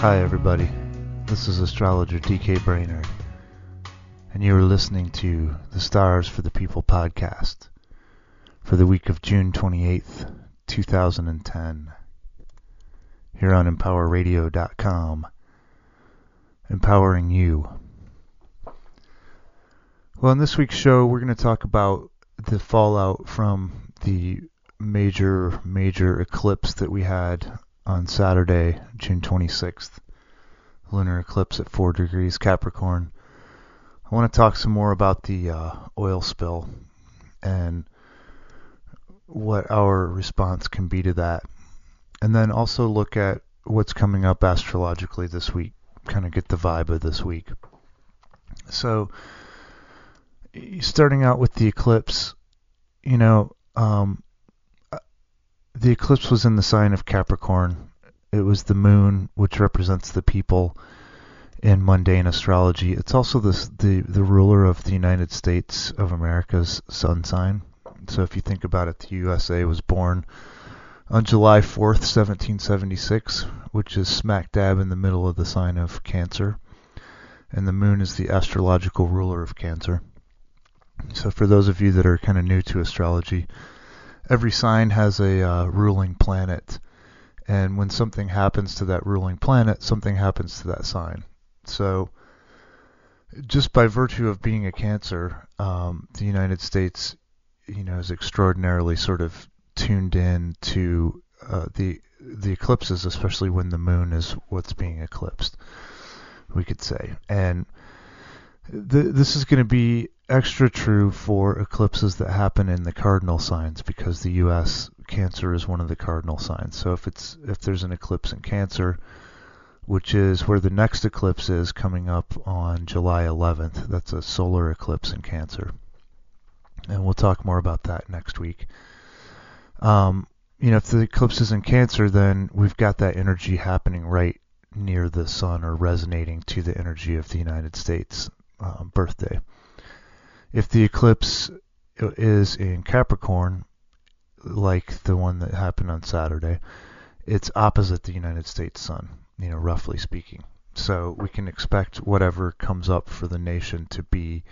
Hi, everybody. This is astrologer DK Brainerd, and you are listening to the Stars for the People podcast for the week of June 28th, 2010, here on EmpowerRadio.com, empowering you. Well, in this week's show, we're going to talk about the fallout from the major, major eclipse that we had on Saturday, June 26th, lunar eclipse at 4 degrees Capricorn. I want to talk some more about the uh, oil spill and what our response can be to that. And then also look at what's coming up astrologically this week, kind of get the vibe of this week. So, starting out with the eclipse, you know, um, the eclipse was in the sign of Capricorn. It was the moon, which represents the people in mundane astrology. It's also the the ruler of the United States of America's sun sign. So if you think about it, the USA was born on July 4th, 1776, which is smack dab in the middle of the sign of Cancer. And the moon is the astrological ruler of Cancer. So for those of you that are kind of new to astrology, every sign has a uh, ruling planet, and when something happens to that ruling planet, something happens to that sign. So, just by virtue of being a Cancer, um, the United States, you know, is extraordinarily sort of tuned in to uh, the the eclipses, especially when the moon is what's being eclipsed. We could say, and th- this is going to be extra true for eclipses that happen in the cardinal signs because the U.S. Cancer is one of the cardinal signs. So if it's if there's an eclipse in Cancer, which is where the next eclipse is coming up on July 11th, that's a solar eclipse in Cancer, and we'll talk more about that next week. Um, you know, if the eclipse is in Cancer, then we've got that energy happening right near the sun or resonating to the energy of the United States uh, birthday. If the eclipse is in Capricorn, like the one that happened on Saturday, it's opposite the United States sun, you know, roughly speaking. So we can expect whatever comes up for the nation to be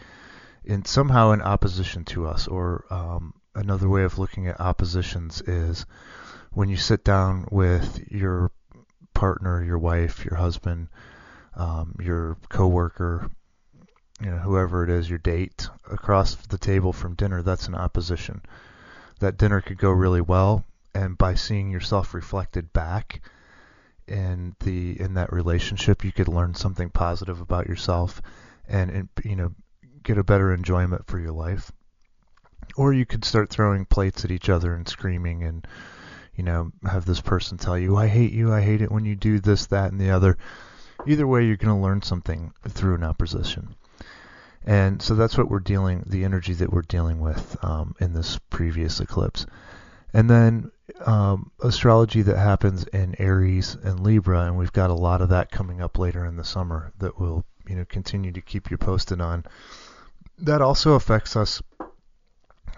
in somehow in opposition to us. Or um, another way of looking at oppositions is when you sit down with your partner, your wife, your husband, um, your coworker, you know, whoever it is, your date across the table from dinner, that's an opposition. That dinner could go really well, and by seeing yourself reflected back in the in that relationship, you could learn something positive about yourself, and, and you know, get a better enjoyment for your life. Or you could start throwing plates at each other and screaming and you know, have this person tell you, I hate you, I hate it when you do this, that, and the other. Either way, you're going to learn something through an opposition. And so that's what we're dealing, the energy that we're dealing with um, in this previous eclipse. And then um, astrology that happens in Aries and Libra, and we've got a lot of that coming up later in the summer that we'll you know continue to keep you posted on. That also affects us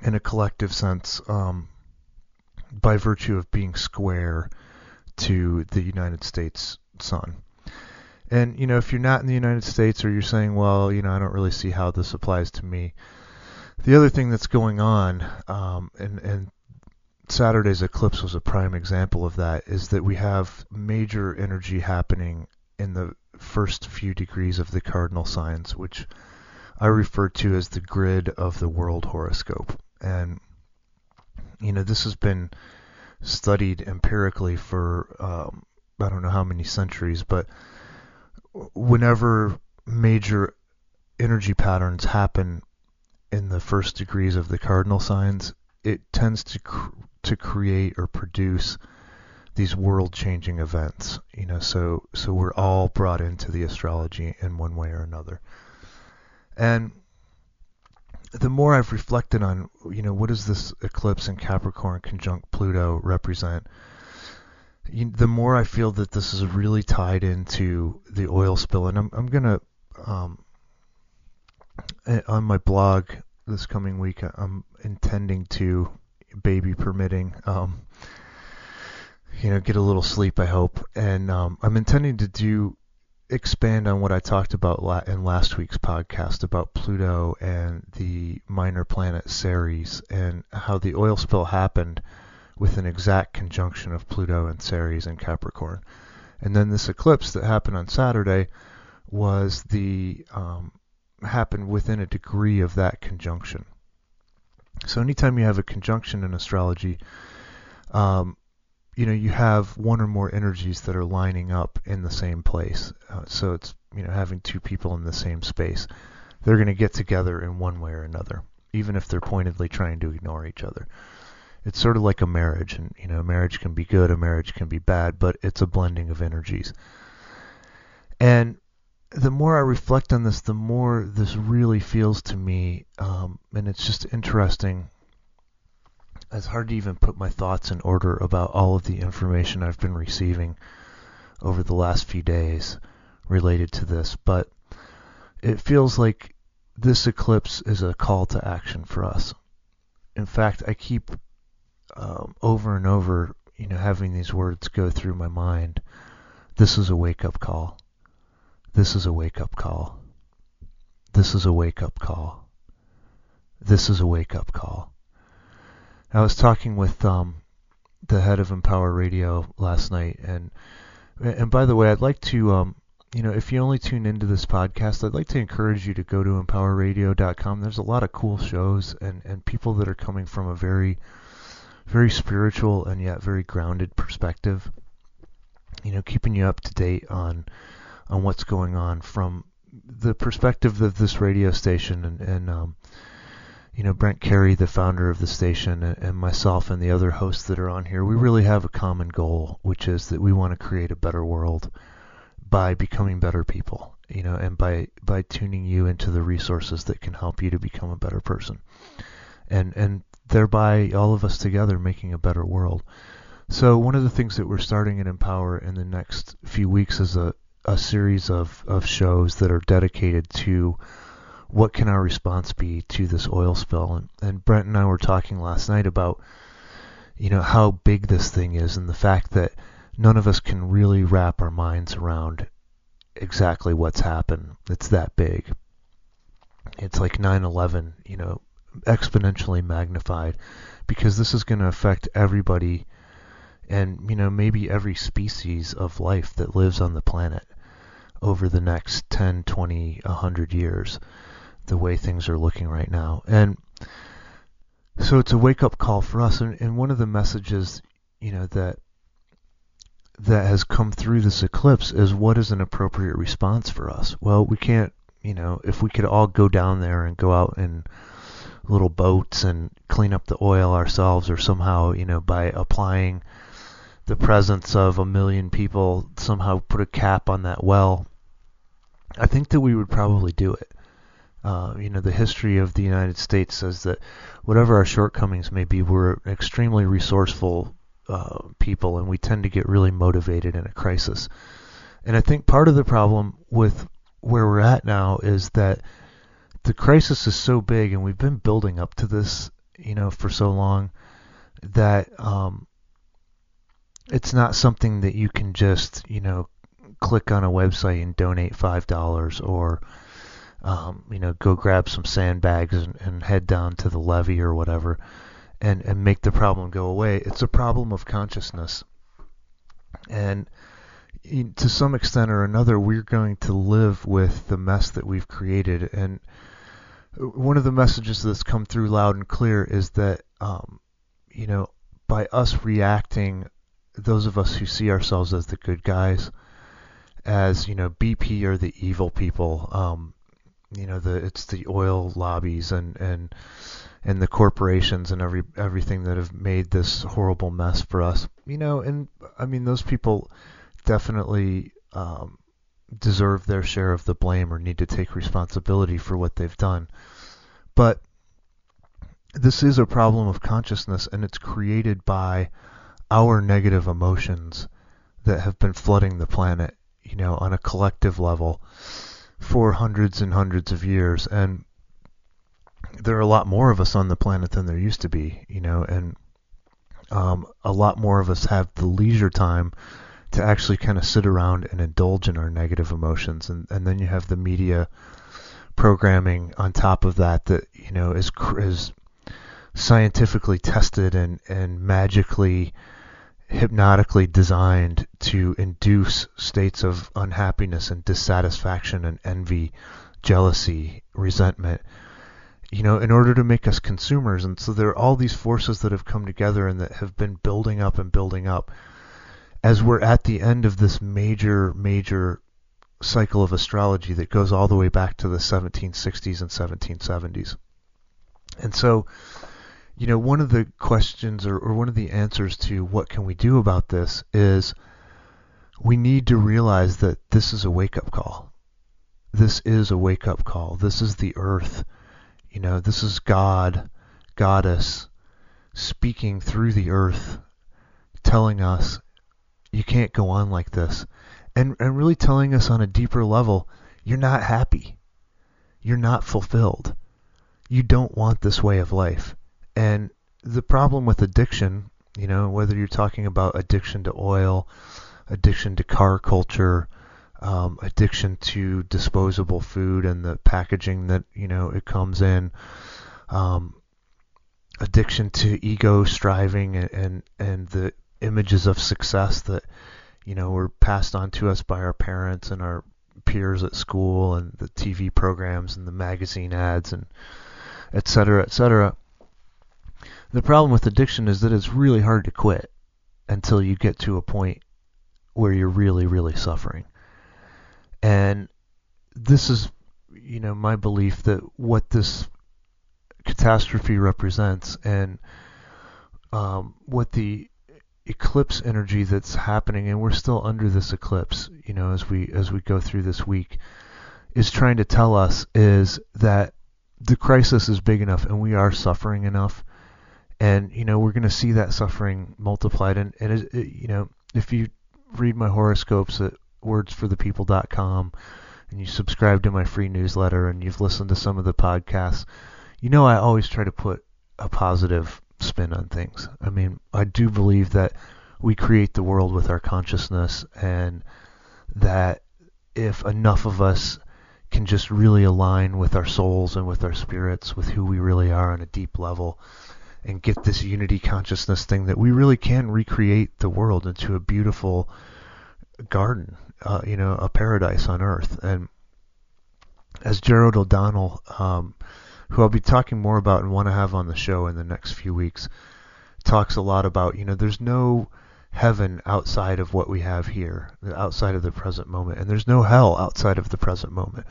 in a collective sense um, by virtue of being square to the United States sun. And you know, if you're not in the United States or you're saying, well, you know, I don't really see how this applies to me. The other thing that's going on, um, and and Saturday's eclipse was a prime example of that, is that we have major energy happening in the first few degrees of the cardinal signs, which I refer to as the grid of the world horoscope. And you know, this has been studied empirically for um, I don't know how many centuries, but whenever major energy patterns happen in the first degrees of the cardinal signs, it tends to cr- to create or produce these world-changing events. You know, so so we're all brought into the astrology in one way or another. And the more I've reflected on, you know, what does this eclipse in Capricorn conjunct Pluto represent? The more I feel that this is really tied into the oil spill, and I'm, I'm gonna um, on my blog this coming week, I'm intending to, baby permitting, um, you know, get a little sleep, I hope. And um, I'm intending to do expand on what I talked about in last week's podcast about Pluto and the minor planet Ceres and how the oil spill happened with an exact conjunction of Pluto and Ceres and Capricorn. And then this eclipse that happened on Saturday was the um, happened within a degree of that conjunction. So anytime you have a conjunction in astrology, um, you know you have one or more energies that are lining up in the same place. Uh, so it's you know having two people in the same space. They're going to get together in one way or another, even if they're pointedly trying to ignore each other. It's sort of like a marriage, and you know, a marriage can be good, a marriage can be bad, but it's a blending of energies. And the more I reflect on this, the more this really feels to me, um, and it's just interesting. It's hard to even put my thoughts in order about all of the information I've been receiving over the last few days related to this, but it feels like this eclipse is a call to action for us. In fact, I keep um, over and over, you know, having these words go through my mind. This is a wake up call. This is a wake up call. This is a wake up call. This is a wake up call. I was talking with um, the head of Empower Radio last night, and and by the way, I'd like to, um, you know, if you only tune into this podcast, I'd like to encourage you to go to empowerradio.com. There's a lot of cool shows and and people that are coming from a very very spiritual and yet very grounded perspective. You know, keeping you up to date on on what's going on from the perspective of this radio station and, and um, you know Brent Carey, the founder of the station, and, and myself and the other hosts that are on here, we really have a common goal, which is that we want to create a better world by becoming better people, you know, and by by tuning you into the resources that can help you to become a better person, and and thereby all of us together making a better world. So one of the things that we're starting at Empower in the next few weeks is a a series of, of shows that are dedicated to what can our response be to this oil spill. And, and Brent and I were talking last night about, you know, how big this thing is and the fact that none of us can really wrap our minds around exactly what's happened. It's that big. It's like 9/11, you know, exponentially magnified because this is going to affect everybody and you know maybe every species of life that lives on the planet over the next 10, 20, 100 years the way things are looking right now. And so it's a wake up call for us and, and one of the messages, you know, that that has come through this eclipse is what is an appropriate response for us? Well, we can't, you know, if we could all go down there and go out in little boats and clean up the oil ourselves or somehow, you know, by applying the presence of a million people somehow put a cap on that well, I think that we would probably do it. Uh, you know, the history of the United States says that whatever our shortcomings may be, we're extremely resourceful uh, people, and we tend to get really motivated in a crisis. And I think part of the problem with where we're at now is that the crisis is so big, and we've been building up to this, you know, for so long that um, it's not something that you can just, you know, click on a website and donate five dollars or um, you know, go grab some sandbags and, and head down to the levee or whatever and, and make the problem go away. It's a problem of consciousness. And to some extent or another, we're going to live with the mess that we've created. And one of the messages that's come through loud and clear is that, um, you know, by us reacting those of us who see ourselves as the good guys, as you know, BP are the evil people. Um, you know, the it's the oil lobbies and and and the corporations and every everything that have made this horrible mess for us. You know, and I mean those people definitely um, deserve their share of the blame or need to take responsibility for what they've done. But this is a problem of consciousness, and it's created by our negative emotions that have been flooding the planet, you know, on a collective level for hundreds and hundreds of years. And there are a lot more of us on the planet than there used to be, you know, and um, a lot more of us have the leisure time to actually kind of sit around and indulge in our negative emotions, and and then you have the media programming on top of that that you know is is scientifically tested and and magically hypnotically designed to induce states of unhappiness and dissatisfaction and envy, jealousy, resentment, you know, in order to make us consumers. And so there are all these forces that have come together and that have been building up and building up as we're at the end of this major, major cycle of astrology that goes all the way back to the 1760s and 1770s. And so, you know, one of the questions or, or one of the answers to what can we do about this is we need to realize that this is a wake up call. This is a wake up call. This is the earth. You know, this is God, Goddess, speaking through the earth, telling us you can't go on like this. And, and really telling us on a deeper level, you're not happy. You're not fulfilled. You don't want this way of life. And the problem with addiction, you know, whether you're talking about addiction to oil, addiction to car culture, um, addiction to disposable food and the packaging that you know it comes in, um, addiction to ego striving and, and and the images of success that you know were passed on to us by our parents and our peers at school and the TV programs and the magazine ads and et cetera, et cetera. The problem with addiction is that it's really hard to quit until you get to a point where you're really, really suffering. And this is, you know, my belief that what this catastrophe represents and um, what the eclipse energy that's happening, and we're still under this eclipse, you know, as we as we go through this week, is trying to tell us is that the crisis is big enough and we are suffering enough. And you know we're going to see that suffering multiplied. And, and it, it, you know if you read my horoscopes at wordsforthepeople.com and you subscribe to my free newsletter and you've listened to some of the podcasts you know I always try to put a positive spin on things I mean I do believe that we create the world with our consciousness and that if enough of us can just really align with our souls and with our spirits with who we really are on a deep level and get this unity consciousness thing that we really can recreate the world into a beautiful garden, uh, you know, a paradise on earth. And as Gerald O'Donnell, um, who I'll be talking more about and want to have on the show in the next few weeks, talks a lot about, you know, there's no heaven outside of what we have here, outside of the present moment, and there's no hell outside of the present moment.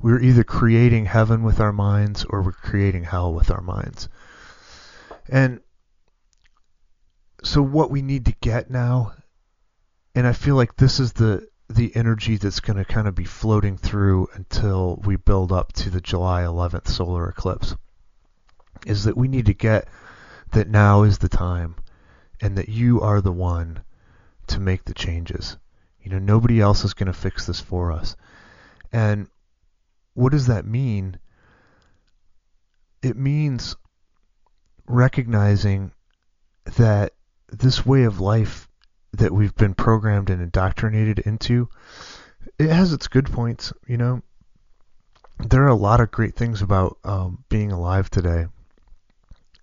We're either creating heaven with our minds or we're creating hell with our minds. And so what we need to get now, and I feel like this is the the energy that's going to kind of be floating through until we build up to the July 11th solar eclipse, is that we need to get that now is the time and that you are the one to make the changes. You know, nobody else is going to fix this for us. And what does that mean? It means recognizing that this way of life that we've been programmed and indoctrinated into, it has its good points. You know, there are a lot of great things about um, being alive today,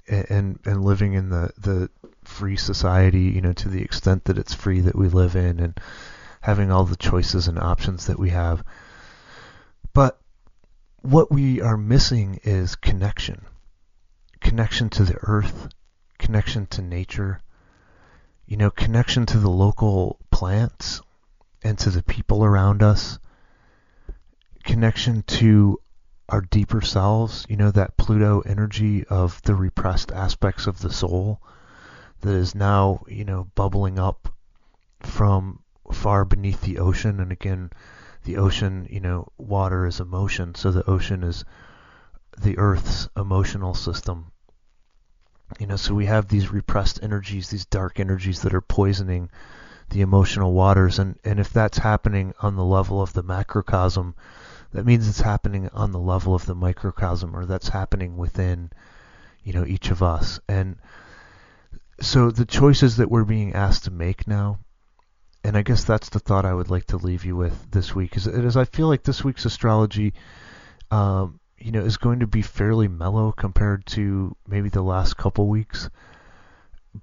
and, and and living in the the free society. You know, to the extent that it's free that we live in, and having all the choices and options that we have. But what we are missing is connection connection to the earth, connection to nature, you know, connection to the local plants and to the people around us, connection to our deeper selves, you know, that Pluto energy of the repressed aspects of the soul that is now, you know, bubbling up from far beneath the ocean. And again, the ocean, you know, water is emotion, so the ocean is the Earth's emotional system. You know, so we have these repressed energies, these dark energies that are poisoning the emotional waters, and and if that's happening on the level of the macrocosm, that means it's happening on the level of the microcosm, or that's happening within, you know, each of us. And so the choices that we're being asked to make now, and I guess that's the thought I would like to leave you with this week, is, is I feel like this week's astrology, um, you know, is going to be fairly mellow compared to maybe the last couple weeks,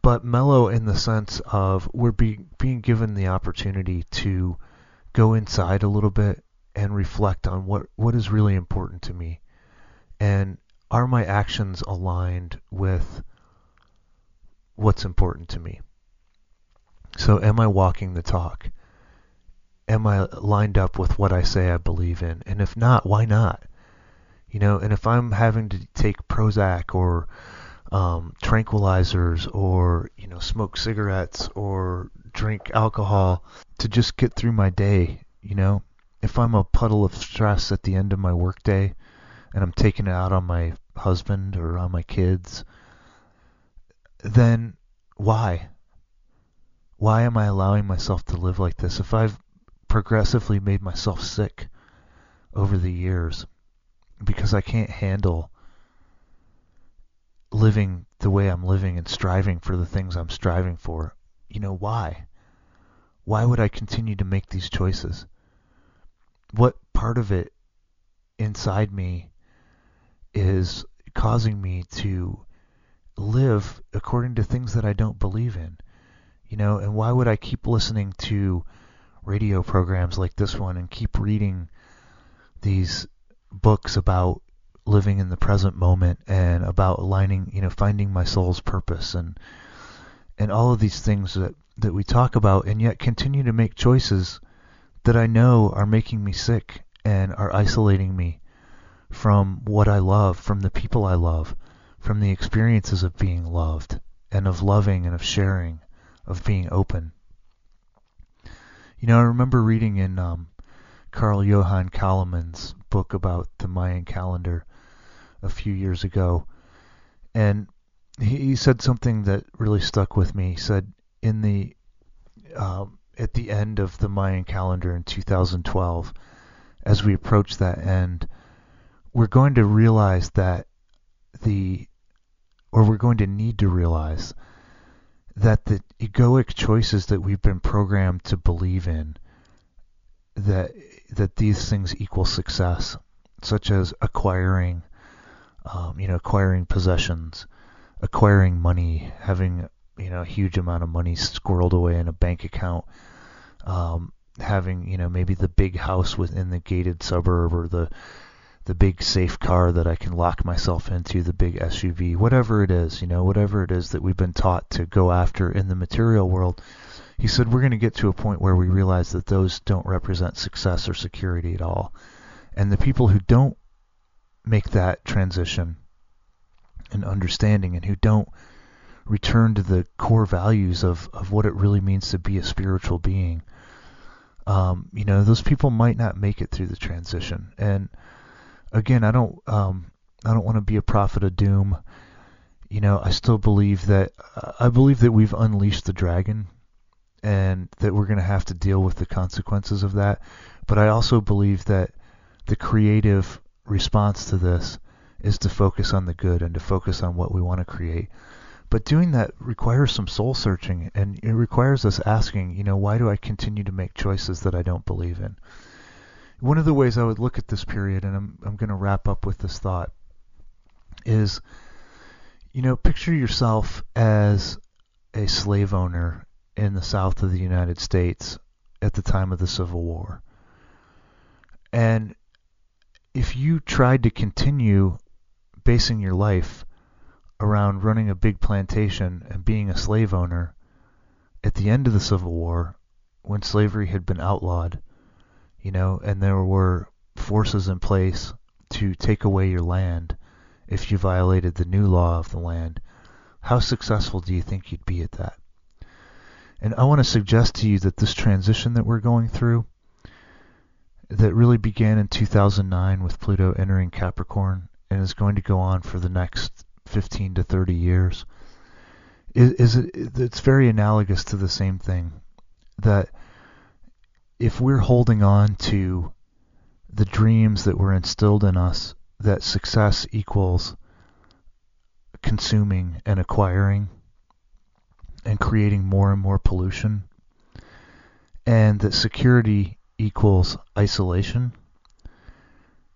but mellow in the sense of we're being being given the opportunity to go inside a little bit and reflect on what what is really important to me, and are my actions aligned with what's important to me? So, am I walking the talk? Am I lined up with what I say I believe in? And if not, why not? You know, and if I'm having to take Prozac or um, tranquilizers or, you know, smoke cigarettes or drink alcohol to just get through my day, you know, if I'm a puddle of stress at the end of my workday and I'm taking it out on my husband or on my kids, then why? Why am I allowing myself to live like this if I've progressively made myself sick over the years because I can't handle living the way I'm living and striving for the things I'm striving for? You know, why? Why would I continue to make these choices? What part of it inside me is causing me to live according to things that I don't believe in. You know, and why would I keep listening to radio programs like this one and keep reading these books about living in the present moment and about aligning, you know, finding my soul's purpose and and all of these things that that we talk about and yet continue to make choices that I know are making me sick and are isolating me from what I love, from the people I love, from the experiences of being loved and of loving and of sharing, of being open. You know, I remember reading in um, Carl Johan Calleman's book about the Mayan calendar a few years ago, and he, said something that really stuck with me. He said, in the um, at the end of the Mayan calendar in 2012, as we approach that end, we're going to realize that the or we're going to need to realize that the egoic choices that we've been programmed to believe in that that these things equal success such as acquiring um, you know acquiring possessions acquiring money having you know a huge amount of money squirreled away in a bank account um, having you know maybe the big house within the gated suburb or the the big safe car that I can lock myself into, the big SUV, whatever it is, you know, whatever it is that we've been taught to go after in the material world. He said we're going to get to a point where we realize that those don't represent success or security at all. And the people who don't make that transition and understanding and who don't return to the core values of, of what it really means to be a spiritual being, um, you know, those people might not make it through the transition. And again, I don't um, I don't want to be a prophet of doom. You know, I still believe that I believe that we've unleashed the dragon and that we're going to have to deal with the consequences of that. But I also believe that the creative response to this is to focus on the good and to focus on what we want to create. But doing that requires some soul searching and it requires us asking, you know, why do I continue to make choices that I don't believe in? one of the ways I would look at this period, and I'm I'm going to wrap up with this thought, is, you know, picture yourself as a slave owner in the South of the United States at the time of the Civil War, and if you tried to continue basing your life around running a big plantation and being a slave owner at the end of the Civil War, when slavery had been outlawed, you know, and there were forces in place to take away your land if you violated the new law of the land, how successful do you think you'd be at that? And I want to suggest to you that this transition that we're going through, that really began in 2009 with Pluto entering Capricorn and is going to go on for the next 15 to 30 years, is, is it, it's very analogous to the same thing that if we're holding on to the dreams that were instilled in us that success equals consuming and acquiring, and creating more and more pollution, and that security equals isolation.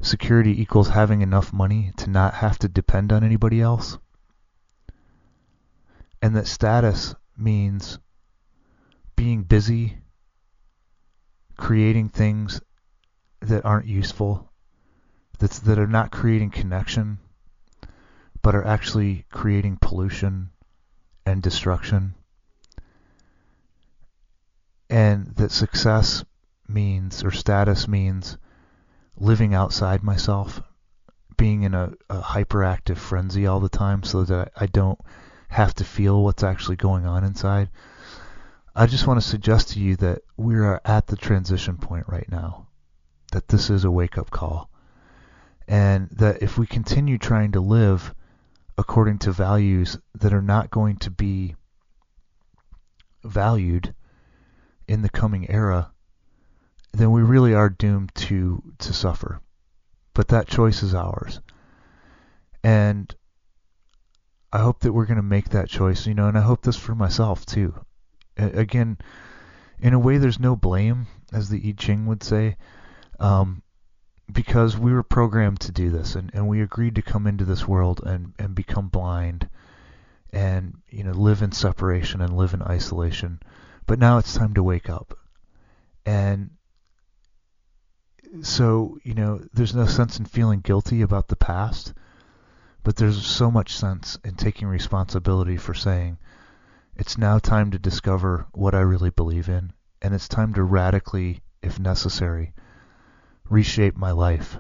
Security equals having enough money to not have to depend on anybody else. And that status means being busy, creating things that aren't useful, that's, that are not creating connection, but are actually creating pollution and destruction. And that success means, or status means, living outside myself, being in a, a hyperactive frenzy all the time so that I don't have to feel what's actually going on inside. I just want to suggest to you that we are at the transition point right now, that this is a wake up call, and that if we continue trying to live according to values that are not going to be valued in the coming era, then we really are doomed to to suffer. But that choice is ours. And I hope that we're going to make that choice, you know, and I hope this for myself too. Again, in a way, there's no blame, as the I Ching would say, um, because we were programmed to do this, and, and we agreed to come into this world and, and become blind, and you know, live in separation and live in isolation. But now it's time to wake up, and so you know, there's no sense in feeling guilty about the past but there's so much sense in taking responsibility for saying, it's now time to discover what I really believe in, and it's time to radically, if necessary, reshape my life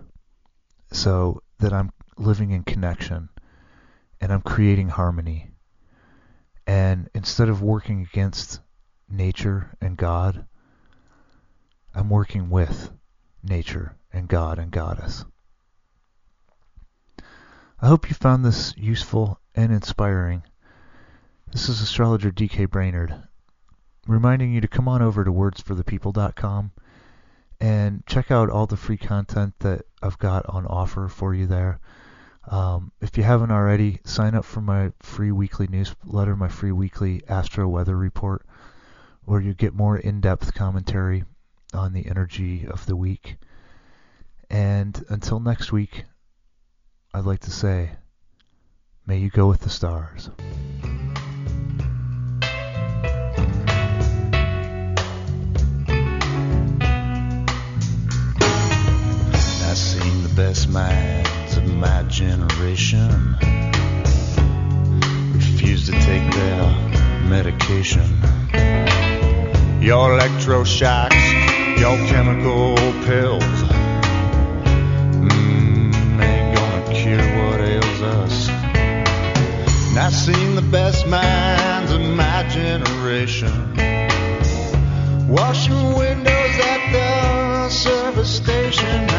so that I'm living in connection and I'm creating harmony. And instead of working against nature and God, I'm working with nature and God and Goddess. I hope you found this useful and inspiring. This is astrologer DK Brainerd, reminding you to come on over to wordsforthepeople.com and check out all the free content that I've got on offer for you there. Um, if you haven't already, sign up for my free weekly newsletter, my free weekly Astro Weather Report, where you get more in-depth commentary on the energy of the week. And until next week, I'd like to say, may you go with the stars. I've seen the best minds of my generation refuse to take their medication your electroshocks, your chemical pills. Mm, ain't gonna cure what ails us. And I've seen the best minds of my generation washing windows at the service station.